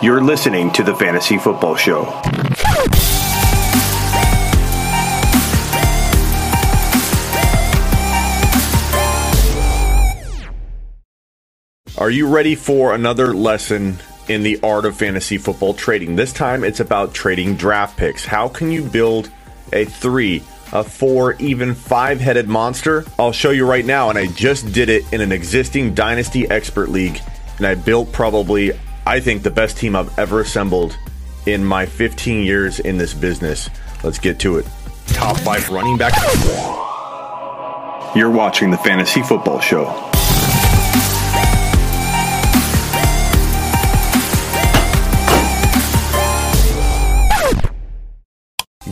You're listening to the Fantasy Football Show. Are you ready for another lesson in the art of fantasy football trading? This time it's about trading draft picks. How can you build a three, a four, even five headed monster? I'll show you right now, and I just did it in an existing Dynasty Expert League, and I built probably, I think, the best team I've ever assembled in my 15 years in this business. Let's get to it. Top five running back. You're watching the Fantasy Football Show.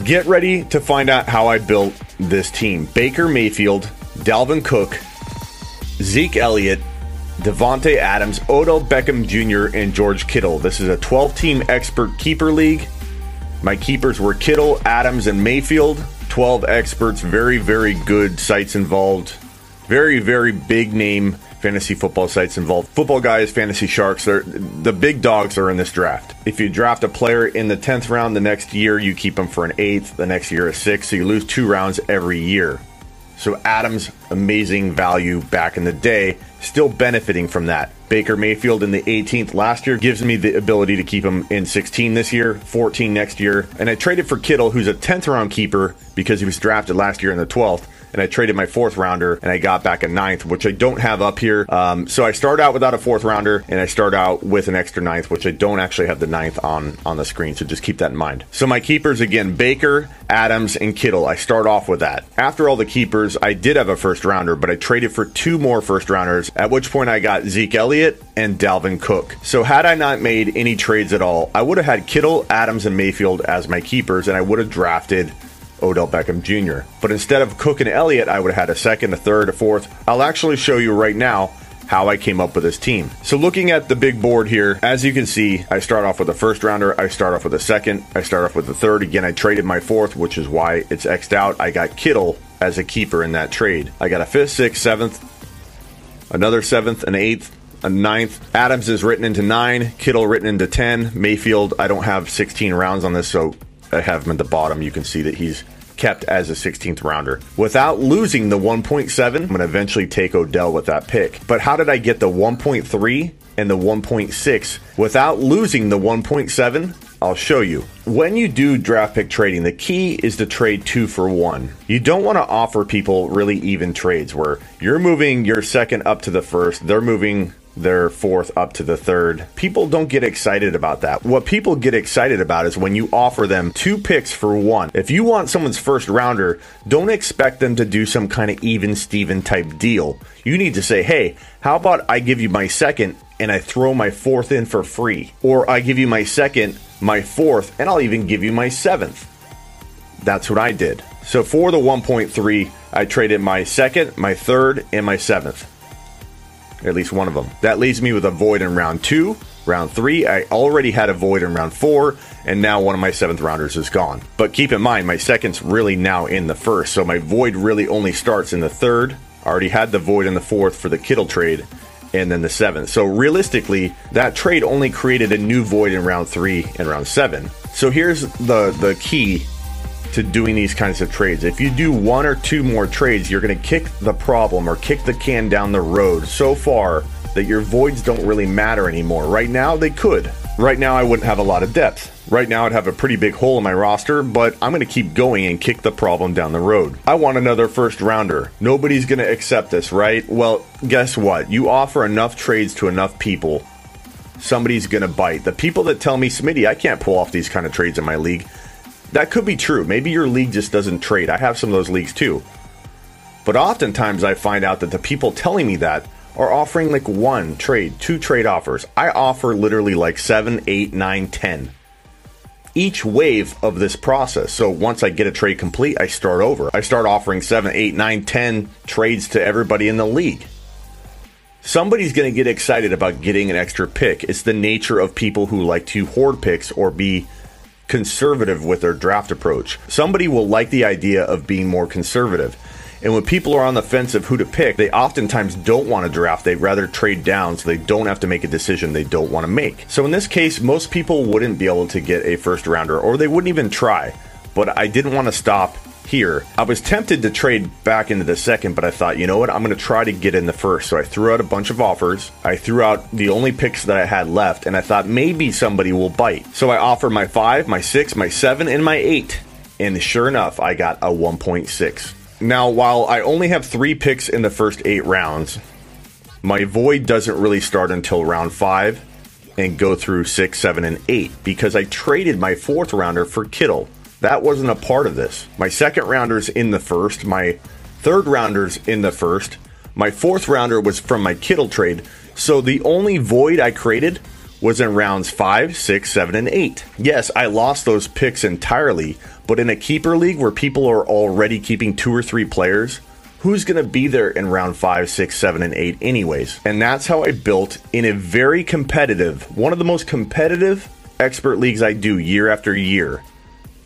Get ready to find out how I built this team. Baker Mayfield, Dalvin Cook, Zeke Elliott, Davante Adams, Odell Beckham Jr., and George Kittle. This is a 12 team expert keeper league. My keepers were Kittle, Adams, and Mayfield. 12 experts, very, very good sites involved. Very, very big name fantasy football sites involved. Football guys, fantasy sharks, the big dogs are in this draft. If you draft a player in the 10th round, the next year you keep them for an eighth, the next year a sixth, so you lose two rounds every year. So Adams, amazing value back in the day, still benefiting from that. Baker Mayfield in the 18th last year gives me the ability to keep him in 16 this year, 14 next year. And I traded for Kittle, who's a 10th round keeper because he was drafted last year in the 12th and I traded my fourth rounder and I got back a ninth, which I don't have up here. Um, so I start out without a fourth rounder and I start out with an extra ninth, which I don't actually have the ninth on on the screen. So just keep that in mind. So my keepers again, Baker, Adams, and Kittle. I start off with that. After all the keepers, I did have a first rounder, but I traded for two more first rounders. At which point I got Zeke Elliott and Dalvin Cook. So had I not made any trades at all, I would have had Kittle, Adams, and Mayfield as my keepers, and I would have drafted Odell Beckham Jr. But instead of Cook and Elliott, I would have had a second, a third, a fourth. I'll actually show you right now how I came up with this team. So looking at the big board here, as you can see, I start off with a first rounder, I start off with a second, I start off with a third. Again, I traded my fourth, which is why it's X'd out. I got Kittle as a keeper in that trade. I got a fifth, sixth, seventh, another seventh, an eighth, a ninth. Adams is written into nine, Kittle written into 10. Mayfield, I don't have 16 rounds on this, so I have him at the bottom. You can see that he's kept as a 16th rounder. Without losing the 1.7, I'm going to eventually take Odell with that pick. But how did I get the 1.3 and the 1.6 without losing the 1.7? I'll show you. When you do draft pick trading, the key is to trade two for one. You don't want to offer people really even trades where you're moving your second up to the first, they're moving their fourth up to the third. People don't get excited about that. What people get excited about is when you offer them two picks for one. If you want someone's first rounder, don't expect them to do some kind of even Steven type deal. You need to say, hey, how about I give you my second and I throw my fourth in for free? Or I give you my second, my fourth, and I'll even give you my seventh. That's what I did. So for the 1.3, I traded my second, my third, and my seventh at least one of them. That leaves me with a void in round two. Round three, I already had a void in round four, and now one of my seventh rounders is gone. But keep in mind, my second's really now in the first, so my void really only starts in the third. I already had the void in the fourth for the Kittle trade, and then the seventh. So realistically, that trade only created a new void in round three and round seven. So here's the the key to doing these kinds of trades. If you do one or two more trades, you're going to kick the problem or kick the can down the road so far that your voids don't really matter anymore. Right now, they could. Right now, I wouldn't have a lot of depth. Right now, I'd have a pretty big hole in my roster, but I'm going to keep going and kick the problem down the road. I want another first rounder. Nobody's going to accept this, right? Well, guess what? You offer enough trades to enough people, somebody's going to bite. The people that tell me, Smitty, I can't pull off these kind of trades in my league, that could be true. Maybe your league just doesn't trade. I have some of those leagues too. But oftentimes I find out that the people telling me that are offering like one trade, two trade offers. I offer literally like seven, eight, nine, ten. Each wave of this process. So once I get a trade complete, I start over. I start offering seven, eight, nine, ten trades to everybody in the league. Somebody's going to get excited about getting an extra pick. It's the nature of people who like to hoard picks or be conservative with their draft approach. Somebody will like the idea of being more conservative. And when people are on the fence of who to pick, they oftentimes don't want to draft. They'd rather trade down so they don't have to make a decision they don't want to make. So in this case, most people wouldn't be able to get a first rounder or they wouldn't even try. But I didn't want to stop here. I was tempted to trade back into the second, but I thought, you know what? I'm going to try to get in the first. So I threw out a bunch of offers. I threw out the only picks that I had left, and I thought maybe somebody will bite. So I offered my five, my six, my seven, and my eight. And sure enough, I got a 1.6. Now, while I only have three picks in the first eight rounds, my void doesn't really start until round five and go through six, seven, and eight because I traded my fourth rounder for Kittle. That wasn't a part of this. My second rounder's in the first. My third rounder's in the first. My fourth rounder was from my Kittle trade. So the only void I created was in rounds five, six, seven, and eight. Yes, I lost those picks entirely, but in a keeper league where people are already keeping two or three players, who's going to be there in round five, six, seven, and eight, anyways? And that's how I built in a very competitive, one of the most competitive expert leagues I do year after year.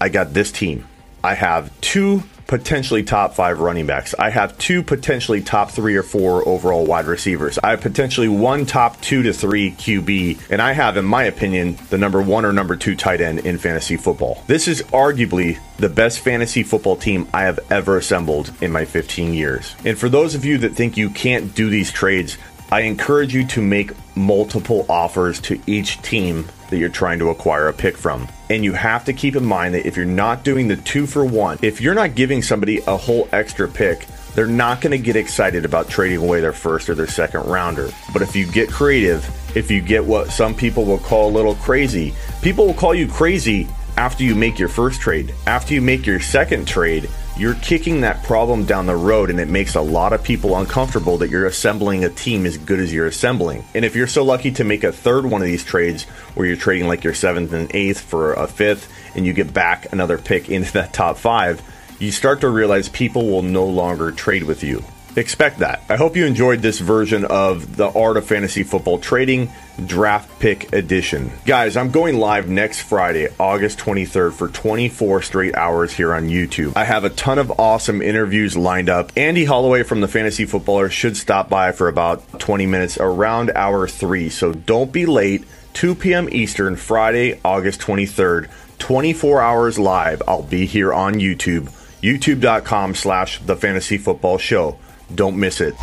I got this team. I have two potentially top five running backs. I have two potentially top three or four overall wide receivers. I have potentially one top two to three QB, and I have, in my opinion, the number one or number two tight end in fantasy football. This is arguably the best fantasy football team I have ever assembled in my 15 years. And for those of you that think you can't do these trades, I encourage you to make multiple offers to each team that you're trying to acquire a pick from. And you have to keep in mind that if you're not doing the two for one, if you're not giving somebody a whole extra pick, they're not going to get excited about trading away their first or their second rounder. But if you get creative, if you get what some people will call a little crazy, people will call you crazy after you make your first trade. After you make your second trade, you're kicking that problem down the road and it makes a lot of people uncomfortable that you're assembling a team as good as you're assembling. And if you're so lucky to make a third one of these trades where you're trading like your seventh and eighth for a fifth and you get back another pick into that top five, you start to realize people will no longer trade with you expect that. I hope you enjoyed this version of the Art of Fantasy Football Trading Draft Pick Edition. Guys, I'm going live next Friday, August 23rd, for 24 straight hours here on YouTube. I have a ton of awesome interviews lined up. Andy Holloway from the Fantasy Footballer should stop by for about 20 minutes around hour three, so don't be late. 2 p.m. Eastern, Friday, August 23rd. 24 hours live. I'll be here on YouTube youtube.com slash the fantasy football show don't miss it.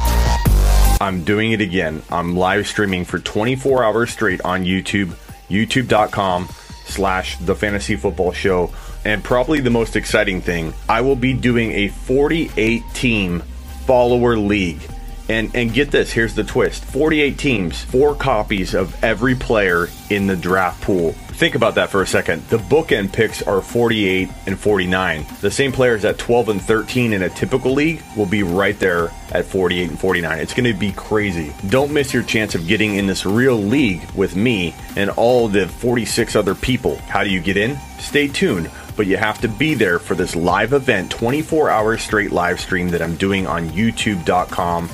I'm doing it again. I'm live streaming for 24 hours straight on YouTube, youtube.com slash the fantasy football show. And probably the most exciting thing, I will be doing a 48 team follower league. And and get this, here's the twist. 48 teams, four copies of every player in the draft pool Think about that for a second. The bookend picks are 48 and 49. The same players at 12 and 13 in a typical league will be right there at 48 and 49. It's going to be crazy. Don't miss your chance of getting in this real league with me and all the 46 other people. How do you get in? Stay tuned but you have to be there for this live event, 24 hours straight live stream that I'm doing on youtube.com.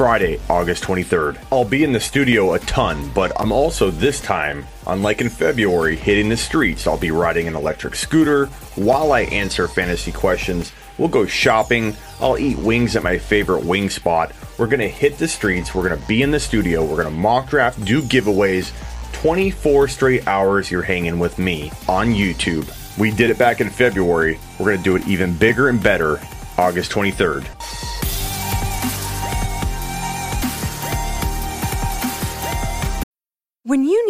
Friday, August 23rd. I'll be in the studio a ton, but I'm also this time, unlike in February, hitting the streets. I'll be riding an electric scooter while I answer fantasy questions. We'll go shopping. I'll eat wings at my favorite wing spot. We're going to hit the streets. We're going to be in the studio. We're going to mock draft, do giveaways 24 straight hours you're hanging with me on YouTube. We did it back in February. We're going to do it even bigger and better August 23rd.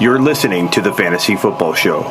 You're listening to the Fantasy Football Show.